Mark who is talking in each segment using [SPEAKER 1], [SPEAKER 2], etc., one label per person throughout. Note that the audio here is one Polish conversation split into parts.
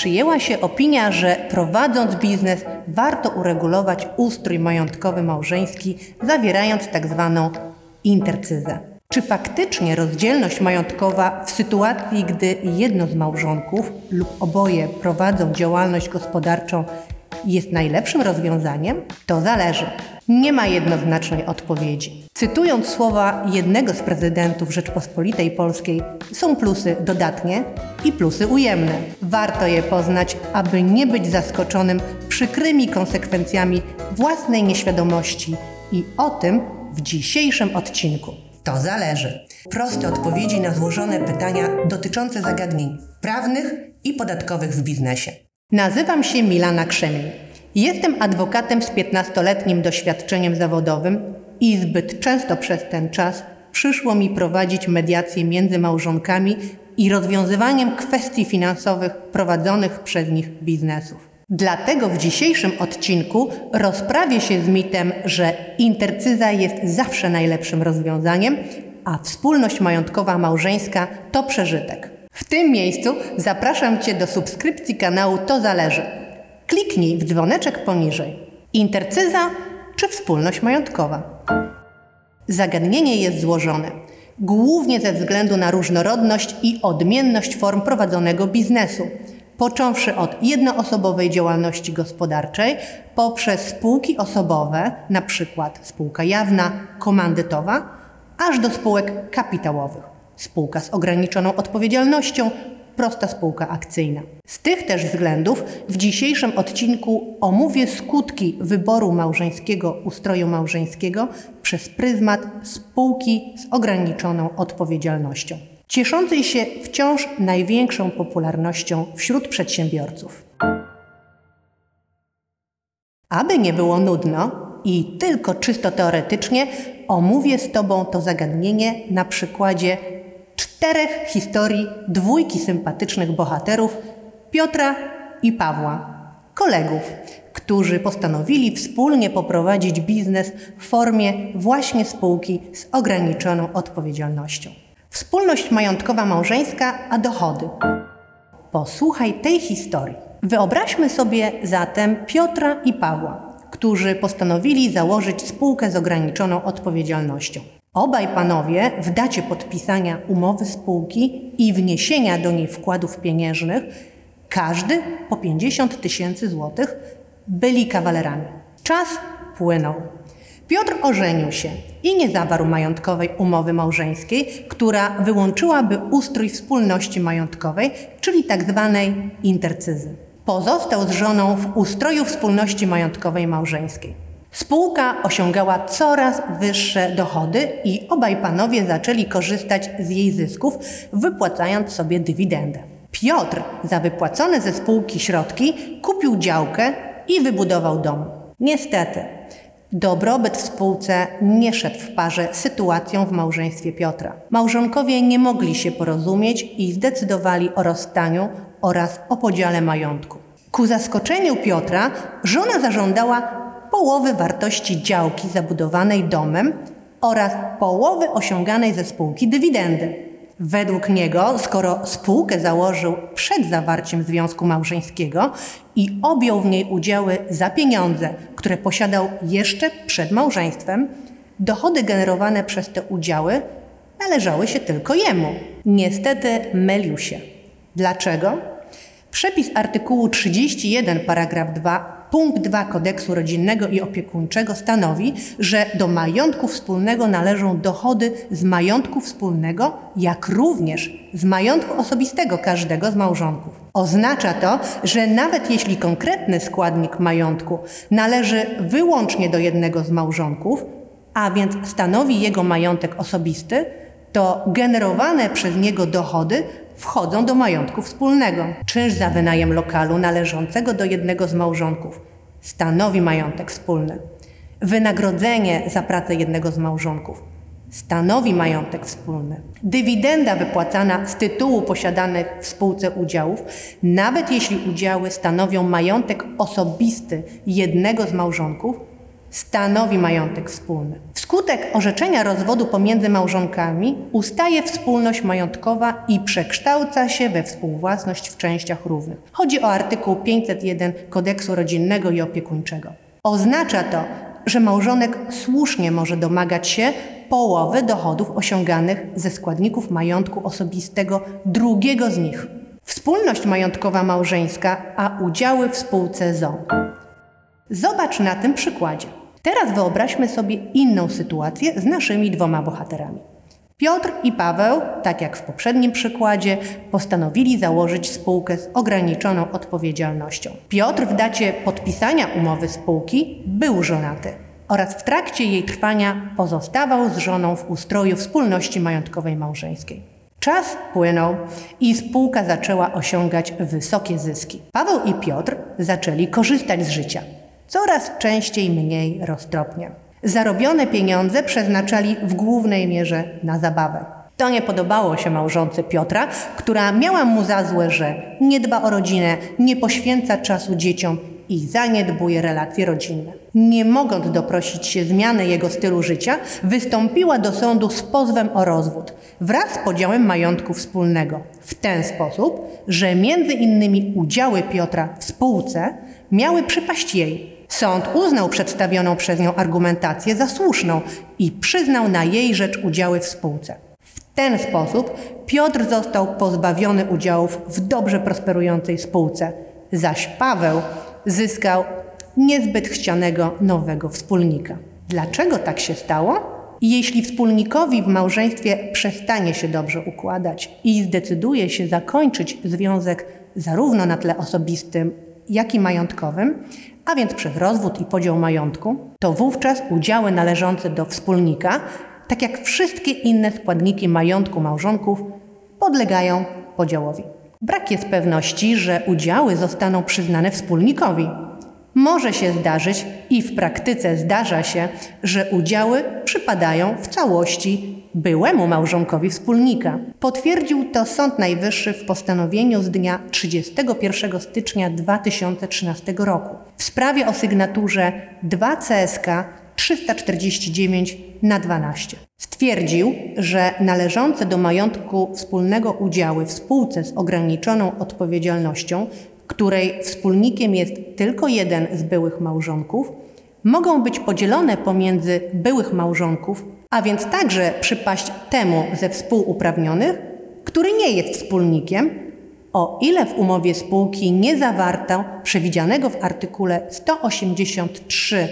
[SPEAKER 1] przyjęła się opinia, że prowadząc biznes warto uregulować ustrój majątkowy małżeński, zawierając tak zwaną intercyzę. Czy faktycznie rozdzielność majątkowa w sytuacji, gdy jedno z małżonków lub oboje prowadzą działalność gospodarczą jest najlepszym rozwiązaniem? To zależy. Nie ma jednoznacznej odpowiedzi. Cytując słowa jednego z prezydentów Rzeczpospolitej Polskiej, są plusy dodatnie i plusy ujemne. Warto je poznać, aby nie być zaskoczonym przykrymi konsekwencjami własnej nieświadomości i o tym w dzisiejszym odcinku. To zależy. Proste odpowiedzi na złożone pytania dotyczące zagadnień prawnych i podatkowych w biznesie. Nazywam się Milana Krzemień. Jestem adwokatem z 15-letnim doświadczeniem zawodowym i zbyt często przez ten czas przyszło mi prowadzić mediacje między małżonkami i rozwiązywaniem kwestii finansowych prowadzonych przez nich biznesów. Dlatego w dzisiejszym odcinku rozprawię się z mitem, że intercyza jest zawsze najlepszym rozwiązaniem, a wspólność majątkowa małżeńska to przeżytek. W tym miejscu zapraszam Cię do subskrypcji kanału To Zależy. Kliknij w dzwoneczek poniżej. Intercyza czy wspólność majątkowa? Zagadnienie jest złożone, głównie ze względu na różnorodność i odmienność form prowadzonego biznesu, począwszy od jednoosobowej działalności gospodarczej, poprzez spółki osobowe, np. spółka jawna, komandytowa, aż do spółek kapitałowych, spółka z ograniczoną odpowiedzialnością, prosta spółka akcyjna. Z tych też względów w dzisiejszym odcinku omówię skutki wyboru małżeńskiego ustroju małżeńskiego przez pryzmat spółki z ograniczoną odpowiedzialnością, cieszącej się wciąż największą popularnością wśród przedsiębiorców. Aby nie było nudno i tylko czysto teoretycznie, omówię z Tobą to zagadnienie na przykładzie czterech historii dwójki sympatycznych bohaterów Piotra i Pawła, kolegów, którzy postanowili wspólnie poprowadzić biznes w formie właśnie spółki z ograniczoną odpowiedzialnością. Wspólność majątkowa małżeńska, a dochody. Posłuchaj tej historii. Wyobraźmy sobie zatem Piotra i Pawła, którzy postanowili założyć spółkę z ograniczoną odpowiedzialnością. Obaj panowie w dacie podpisania umowy spółki i wniesienia do niej wkładów pieniężnych, każdy po 50 tysięcy złotych, byli kawalerami. Czas płynął. Piotr ożenił się i nie zawarł majątkowej umowy małżeńskiej, która wyłączyłaby ustrój wspólności majątkowej, czyli tzw. Tak intercyzy. Pozostał z żoną w ustroju wspólności majątkowej małżeńskiej. Spółka osiągała coraz wyższe dochody i obaj panowie zaczęli korzystać z jej zysków, wypłacając sobie dywidendę. Piotr za wypłacone ze spółki środki kupił działkę i wybudował dom. Niestety, dobrobyt w spółce nie szedł w parze z sytuacją w małżeństwie Piotra. Małżonkowie nie mogli się porozumieć i zdecydowali o rozstaniu oraz o podziale majątku. Ku zaskoczeniu Piotra żona zażądała połowy wartości działki zabudowanej domem oraz połowy osiąganej ze spółki dywidendy. Według niego, skoro spółkę założył przed zawarciem związku małżeńskiego i objął w niej udziały za pieniądze, które posiadał jeszcze przed małżeństwem, dochody generowane przez te udziały należały się tylko jemu. Niestety mylił się. Dlaczego? Przepis artykułu 31 paragraf 2 Punkt 2 kodeksu rodzinnego i opiekuńczego stanowi, że do majątku wspólnego należą dochody z majątku wspólnego, jak również z majątku osobistego każdego z małżonków. Oznacza to, że nawet jeśli konkretny składnik majątku należy wyłącznie do jednego z małżonków, a więc stanowi jego majątek osobisty, to generowane przez niego dochody wchodzą do majątku wspólnego. Czynsz za wynajem lokalu należącego do jednego z małżonków stanowi majątek wspólny. Wynagrodzenie za pracę jednego z małżonków stanowi majątek wspólny. Dywidenda wypłacana z tytułu posiadanych w spółce udziałów, nawet jeśli udziały stanowią majątek osobisty jednego z małżonków, stanowi majątek wspólny. Wskutek orzeczenia rozwodu pomiędzy małżonkami ustaje wspólność majątkowa i przekształca się we współwłasność w częściach równych. Chodzi o artykuł 501 Kodeksu Rodzinnego i Opiekuńczego. Oznacza to, że małżonek słusznie może domagać się połowy dochodów osiąganych ze składników majątku osobistego drugiego z nich. Wspólność majątkowa małżeńska, a udziały w spółce ZO. Zobacz na tym przykładzie. Teraz wyobraźmy sobie inną sytuację z naszymi dwoma bohaterami. Piotr i Paweł, tak jak w poprzednim przykładzie, postanowili założyć spółkę z ograniczoną odpowiedzialnością. Piotr w dacie podpisania umowy spółki był żonaty oraz w trakcie jej trwania pozostawał z żoną w ustroju wspólności majątkowej małżeńskiej. Czas płynął i spółka zaczęła osiągać wysokie zyski. Paweł i Piotr zaczęli korzystać z życia coraz częściej mniej roztropnie. Zarobione pieniądze przeznaczali w głównej mierze na zabawę. To nie podobało się małżonce Piotra, która miała mu za złe, że nie dba o rodzinę, nie poświęca czasu dzieciom i zaniedbuje relacje rodzinne. Nie mogąc doprosić się zmiany jego stylu życia, wystąpiła do sądu z pozwem o rozwód wraz z podziałem majątku wspólnego w ten sposób, że między innymi udziały Piotra w spółce miały przypaść jej, Sąd uznał przedstawioną przez nią argumentację za słuszną i przyznał na jej rzecz udziały w spółce. W ten sposób Piotr został pozbawiony udziałów w dobrze prosperującej spółce, zaś Paweł zyskał niezbyt chcianego nowego wspólnika. Dlaczego tak się stało? Jeśli wspólnikowi w małżeństwie przestanie się dobrze układać i zdecyduje się zakończyć związek zarówno na tle osobistym, jak i majątkowym, a więc przez rozwód i podział majątku, to wówczas udziały należące do wspólnika, tak jak wszystkie inne składniki majątku małżonków, podlegają podziałowi. Brak jest pewności, że udziały zostaną przyznane wspólnikowi. Może się zdarzyć i w praktyce zdarza się, że udziały przypadają w całości byłemu małżonkowi wspólnika. Potwierdził to Sąd Najwyższy w postanowieniu z dnia 31 stycznia 2013 roku w sprawie o sygnaturze 2 CSK 349 na 12. Stwierdził, że należące do majątku wspólnego udziały w spółce z ograniczoną odpowiedzialnością, której wspólnikiem jest tylko jeden z byłych małżonków, mogą być podzielone pomiędzy byłych małżonków a więc także przypaść temu ze współuprawnionych, który nie jest wspólnikiem, o ile w umowie spółki nie zawarto przewidzianego w artykule 183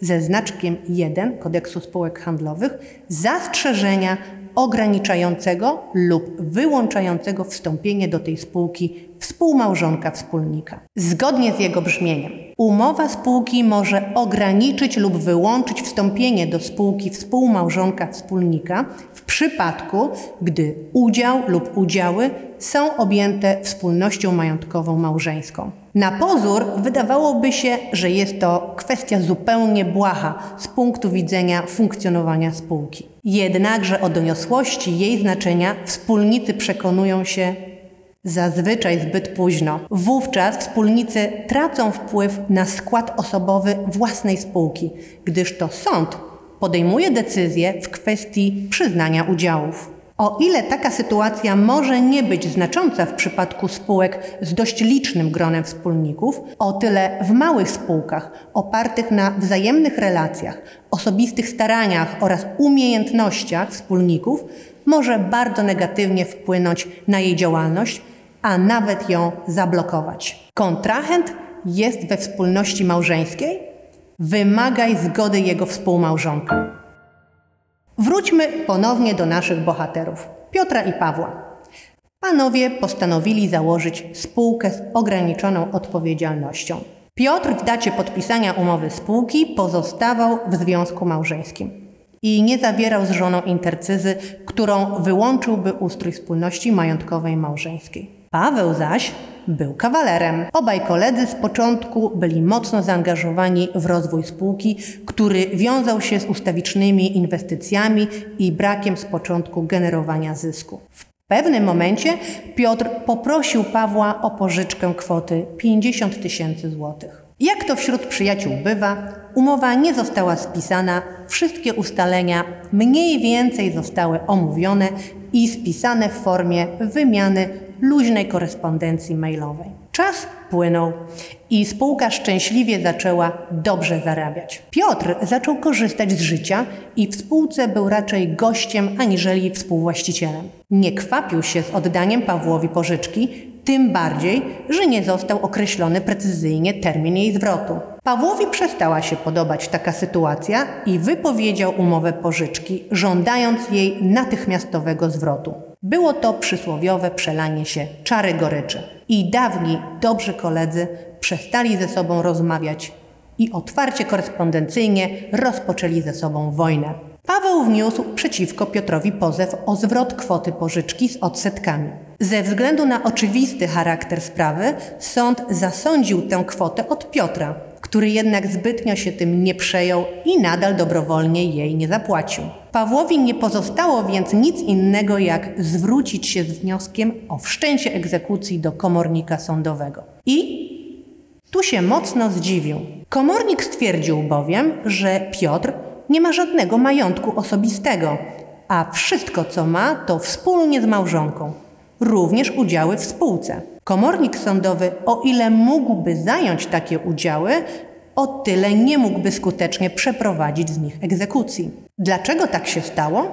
[SPEAKER 1] ze znaczkiem 1 Kodeksu Spółek Handlowych zastrzeżenia ograniczającego lub wyłączającego wstąpienie do tej spółki współmałżonka wspólnika. Zgodnie z jego brzmieniem, umowa spółki może ograniczyć lub wyłączyć wstąpienie do spółki współmałżonka wspólnika w przypadku, gdy udział lub udziały są objęte wspólnością majątkową małżeńską. Na pozór wydawałoby się, że jest to kwestia zupełnie błaha z punktu widzenia funkcjonowania spółki. Jednakże o doniosłości jej znaczenia wspólnicy przekonują się zazwyczaj zbyt późno. Wówczas wspólnicy tracą wpływ na skład osobowy własnej spółki, gdyż to sąd podejmuje decyzję w kwestii przyznania udziałów. O ile taka sytuacja może nie być znacząca w przypadku spółek z dość licznym gronem wspólników, o tyle w małych spółkach opartych na wzajemnych relacjach, osobistych staraniach oraz umiejętnościach wspólników może bardzo negatywnie wpłynąć na jej działalność, a nawet ją zablokować. Kontrahent jest we wspólności małżeńskiej, wymagaj zgody jego współmałżonka. Wróćmy ponownie do naszych bohaterów, Piotra i Pawła. Panowie postanowili założyć spółkę z ograniczoną odpowiedzialnością. Piotr w dacie podpisania umowy spółki pozostawał w związku małżeńskim i nie zawierał z żoną intercyzy, którą wyłączyłby ustrój wspólności majątkowej małżeńskiej. Paweł zaś był kawalerem. Obaj koledzy z początku byli mocno zaangażowani w rozwój spółki, który wiązał się z ustawicznymi inwestycjami i brakiem z początku generowania zysku. W pewnym momencie Piotr poprosił Pawła o pożyczkę kwoty 50 tysięcy złotych. Jak to wśród przyjaciół bywa, umowa nie została spisana, wszystkie ustalenia mniej więcej zostały omówione i spisane w formie wymiany luźnej korespondencji mailowej. Czas płynął i spółka szczęśliwie zaczęła dobrze zarabiać. Piotr zaczął korzystać z życia i w spółce był raczej gościem aniżeli współwłaścicielem. Nie kwapił się z oddaniem Pawłowi pożyczki, tym bardziej, że nie został określony precyzyjnie termin jej zwrotu. Pawłowi przestała się podobać taka sytuacja i wypowiedział umowę pożyczki, żądając jej natychmiastowego zwrotu. Było to przysłowiowe przelanie się czary goryczy. I dawni, dobrzy koledzy przestali ze sobą rozmawiać i otwarcie korespondencyjnie rozpoczęli ze sobą wojnę. Paweł wniósł przeciwko Piotrowi pozew o zwrot kwoty pożyczki z odsetkami. Ze względu na oczywisty charakter sprawy, sąd zasądził tę kwotę od Piotra, który jednak zbytnio się tym nie przejął i nadal dobrowolnie jej nie zapłacił. Pawłowi nie pozostało więc nic innego, jak zwrócić się z wnioskiem o wszczęcie egzekucji do komornika sądowego. I tu się mocno zdziwił. Komornik stwierdził bowiem, że Piotr nie ma żadnego majątku osobistego, a wszystko co ma to wspólnie z małżonką, również udziały w spółce. Komornik sądowy, o ile mógłby zająć takie udziały, o tyle nie mógłby skutecznie przeprowadzić z nich egzekucji. Dlaczego tak się stało?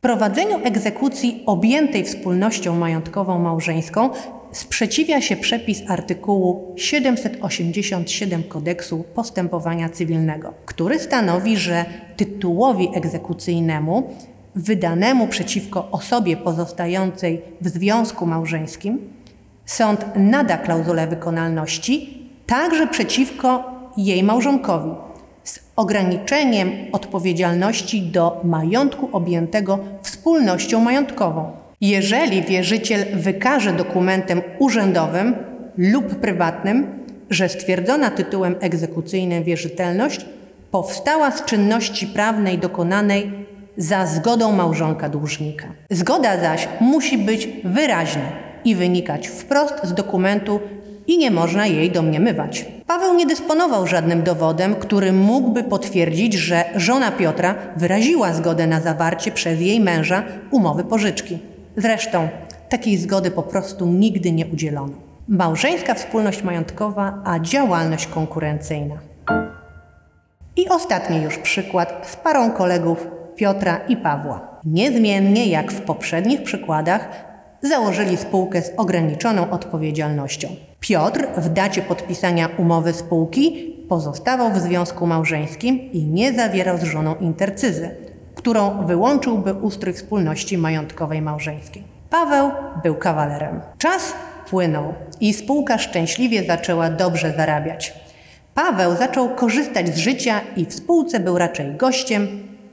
[SPEAKER 1] Prowadzeniu egzekucji objętej wspólnością majątkową małżeńską sprzeciwia się przepis artykułu 787 Kodeksu Postępowania Cywilnego, który stanowi, że tytułowi egzekucyjnemu wydanemu przeciwko osobie pozostającej w związku małżeńskim sąd nada klauzulę wykonalności także przeciwko jej małżonkowi z ograniczeniem odpowiedzialności do majątku objętego wspólnością majątkową. Jeżeli wierzyciel wykaże dokumentem urzędowym lub prywatnym, że stwierdzona tytułem egzekucyjnym wierzytelność powstała z czynności prawnej dokonanej za zgodą małżonka dłużnika. Zgoda zaś musi być wyraźna i wynikać wprost z dokumentu i nie można jej domniemywać. Paweł nie dysponował żadnym dowodem, który mógłby potwierdzić, że żona Piotra wyraziła zgodę na zawarcie przez jej męża umowy pożyczki. Zresztą takiej zgody po prostu nigdy nie udzielono. Małżeńska wspólność majątkowa, a działalność konkurencyjna. I ostatni już przykład z parą kolegów Piotra i Pawła. Niezmiennie jak w poprzednich przykładach założyli spółkę z ograniczoną odpowiedzialnością. Piotr w dacie podpisania umowy spółki pozostawał w związku małżeńskim i nie zawierał z żoną intercyzy, którą wyłączyłby ustrój wspólności majątkowej małżeńskiej. Paweł był kawalerem. Czas płynął i spółka szczęśliwie zaczęła dobrze zarabiać. Paweł zaczął korzystać z życia i w spółce był raczej gościem,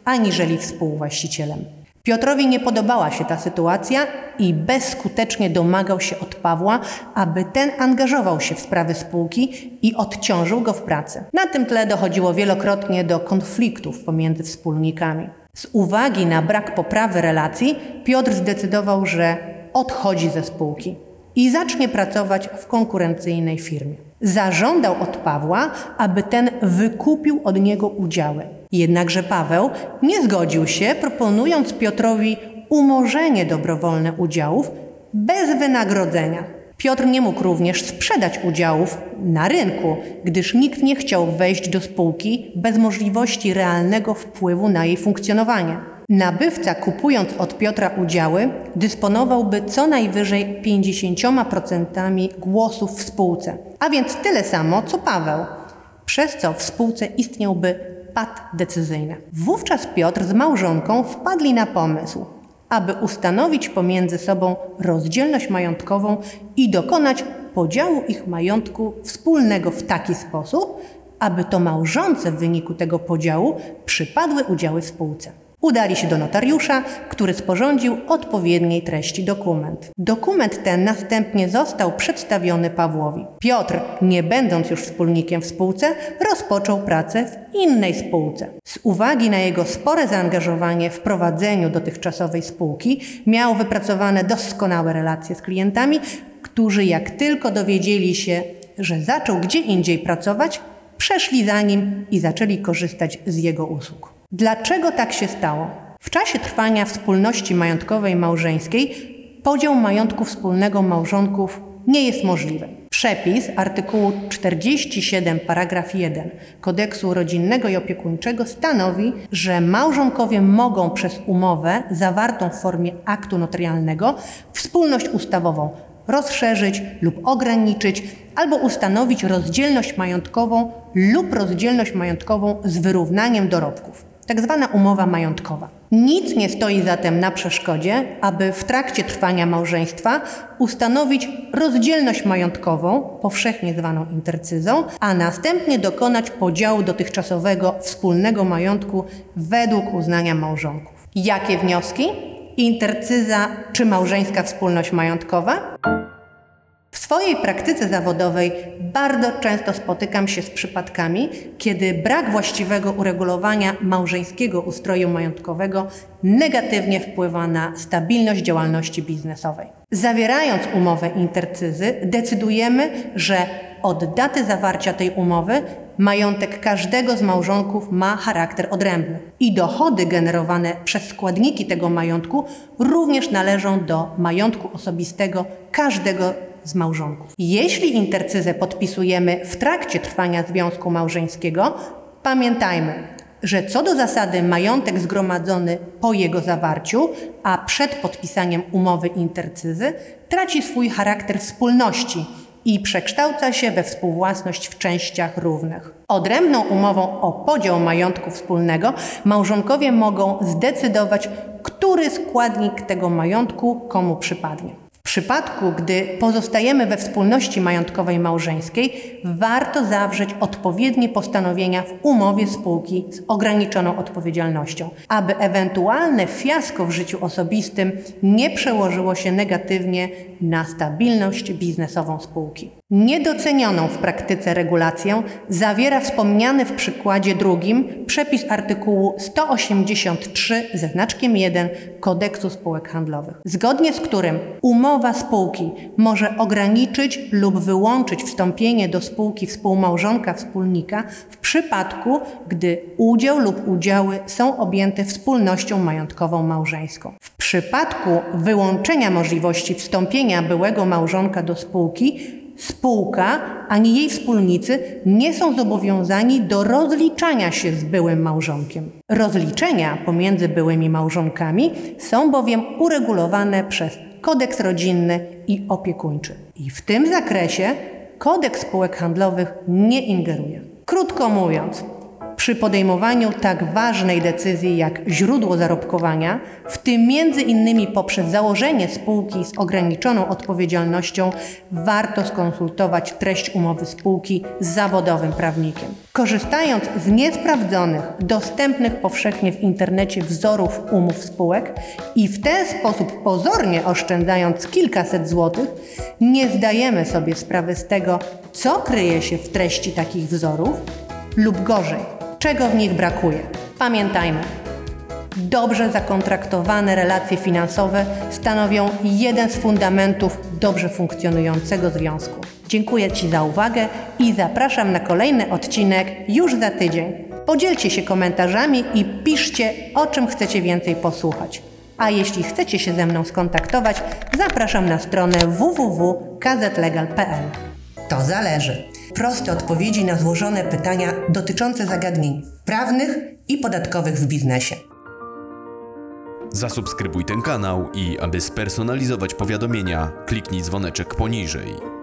[SPEAKER 1] aniżeli współwłaścicielem. Piotrowi nie podobała się ta sytuacja i bezskutecznie domagał się od Pawła, aby ten angażował się w sprawy spółki i odciążył go w pracy. Na tym tle dochodziło wielokrotnie do konfliktów pomiędzy wspólnikami. Z uwagi na brak poprawy relacji, Piotr zdecydował, że odchodzi ze spółki i zacznie pracować w konkurencyjnej firmie. Zażądał od Pawła, aby ten wykupił od niego udziały. Jednakże Paweł nie zgodził się, proponując Piotrowi umorzenie dobrowolne udziałów bez wynagrodzenia. Piotr nie mógł również sprzedać udziałów na rynku, gdyż nikt nie chciał wejść do spółki bez możliwości realnego wpływu na jej funkcjonowanie. Nabywca kupując od Piotra udziały dysponowałby co najwyżej 50% głosów w spółce, a więc tyle samo co Paweł, przez co w spółce istniałby pad decyzyjny. Wówczas Piotr z małżonką wpadli na pomysł, aby ustanowić pomiędzy sobą rozdzielność majątkową i dokonać podziału ich majątku wspólnego w taki sposób, aby to małżonce w wyniku tego podziału przypadły udziały w spółce. Udali się do notariusza, który sporządził odpowiedniej treści dokument. Dokument ten następnie został przedstawiony Pawłowi. Piotr, nie będąc już wspólnikiem w spółce, rozpoczął pracę w innej spółce. Z uwagi na jego spore zaangażowanie w prowadzeniu dotychczasowej spółki, miał wypracowane doskonałe relacje z klientami, którzy jak tylko dowiedzieli się, że zaczął gdzie indziej pracować, przeszli za nim i zaczęli korzystać z jego usług. Dlaczego tak się stało? W czasie trwania wspólności majątkowej małżeńskiej podział majątku wspólnego małżonków nie jest możliwy. Przepis artykułu 47 paragraf 1 Kodeksu Rodzinnego i Opiekuńczego stanowi, że małżonkowie mogą przez umowę zawartą w formie aktu notarialnego wspólność ustawową rozszerzyć lub ograniczyć albo ustanowić rozdzielność majątkową lub rozdzielność majątkową z wyrównaniem dorobków tak zwana umowa majątkowa. Nic nie stoi zatem na przeszkodzie, aby w trakcie trwania małżeństwa ustanowić rozdzielność majątkową, powszechnie zwaną intercyzą, a następnie dokonać podziału dotychczasowego wspólnego majątku według uznania małżonków. Jakie wnioski? Intercyza czy małżeńska wspólność majątkowa? Swojej praktyce zawodowej bardzo często spotykam się z przypadkami, kiedy brak właściwego uregulowania małżeńskiego ustroju majątkowego negatywnie wpływa na stabilność działalności biznesowej. Zawierając umowę intercyzy, decydujemy, że od daty zawarcia tej umowy majątek każdego z małżonków ma charakter odrębny i dochody generowane przez składniki tego majątku również należą do majątku osobistego każdego z małżonków. Jeśli intercyzę podpisujemy w trakcie trwania związku małżeńskiego, pamiętajmy, że co do zasady majątek zgromadzony po jego zawarciu, a przed podpisaniem umowy intercyzy, traci swój charakter wspólności i przekształca się we współwłasność w częściach równych. Odrębną umową o podział majątku wspólnego małżonkowie mogą zdecydować, który składnik tego majątku komu przypadnie przypadku, gdy pozostajemy we wspólności majątkowej małżeńskiej, warto zawrzeć odpowiednie postanowienia w umowie spółki z ograniczoną odpowiedzialnością, aby ewentualne fiasko w życiu osobistym nie przełożyło się negatywnie na stabilność biznesową spółki. Niedocenioną w praktyce regulację zawiera wspomniany w przykładzie drugim przepis artykułu 183 ze znaczkiem 1 Kodeksu Spółek Handlowych, zgodnie z którym umowa spółki może ograniczyć lub wyłączyć wstąpienie do spółki współmałżonka wspólnika w przypadku, gdy udział lub udziały są objęte wspólnością majątkową małżeńską. W przypadku wyłączenia możliwości wstąpienia byłego małżonka do spółki spółka ani jej wspólnicy nie są zobowiązani do rozliczania się z byłym małżonkiem. Rozliczenia pomiędzy byłymi małżonkami są bowiem uregulowane przez kodeks rodzinny i opiekuńczy. I w tym zakresie kodeks spółek handlowych nie ingeruje. Krótko mówiąc, przy podejmowaniu tak ważnej decyzji jak źródło zarobkowania, w tym między innymi poprzez założenie spółki z ograniczoną odpowiedzialnością, warto skonsultować treść umowy spółki z zawodowym prawnikiem. Korzystając z niesprawdzonych, dostępnych powszechnie w internecie wzorów umów spółek i w ten sposób pozornie oszczędzając kilkaset złotych, nie zdajemy sobie sprawy z tego, co kryje się w treści takich wzorów, lub gorzej, czego w nich brakuje. Pamiętajmy, dobrze zakontraktowane relacje finansowe stanowią jeden z fundamentów dobrze funkcjonującego związku. Dziękuję Ci za uwagę i zapraszam na kolejny odcinek już za tydzień. Podzielcie się komentarzami i piszcie, o czym chcecie więcej posłuchać. A jeśli chcecie się ze mną skontaktować, zapraszam na stronę www.kzlegal.pl. To zależy proste odpowiedzi na złożone pytania dotyczące zagadnień prawnych i podatkowych w biznesie.
[SPEAKER 2] Zasubskrybuj ten kanał i aby spersonalizować powiadomienia, kliknij dzwoneczek poniżej.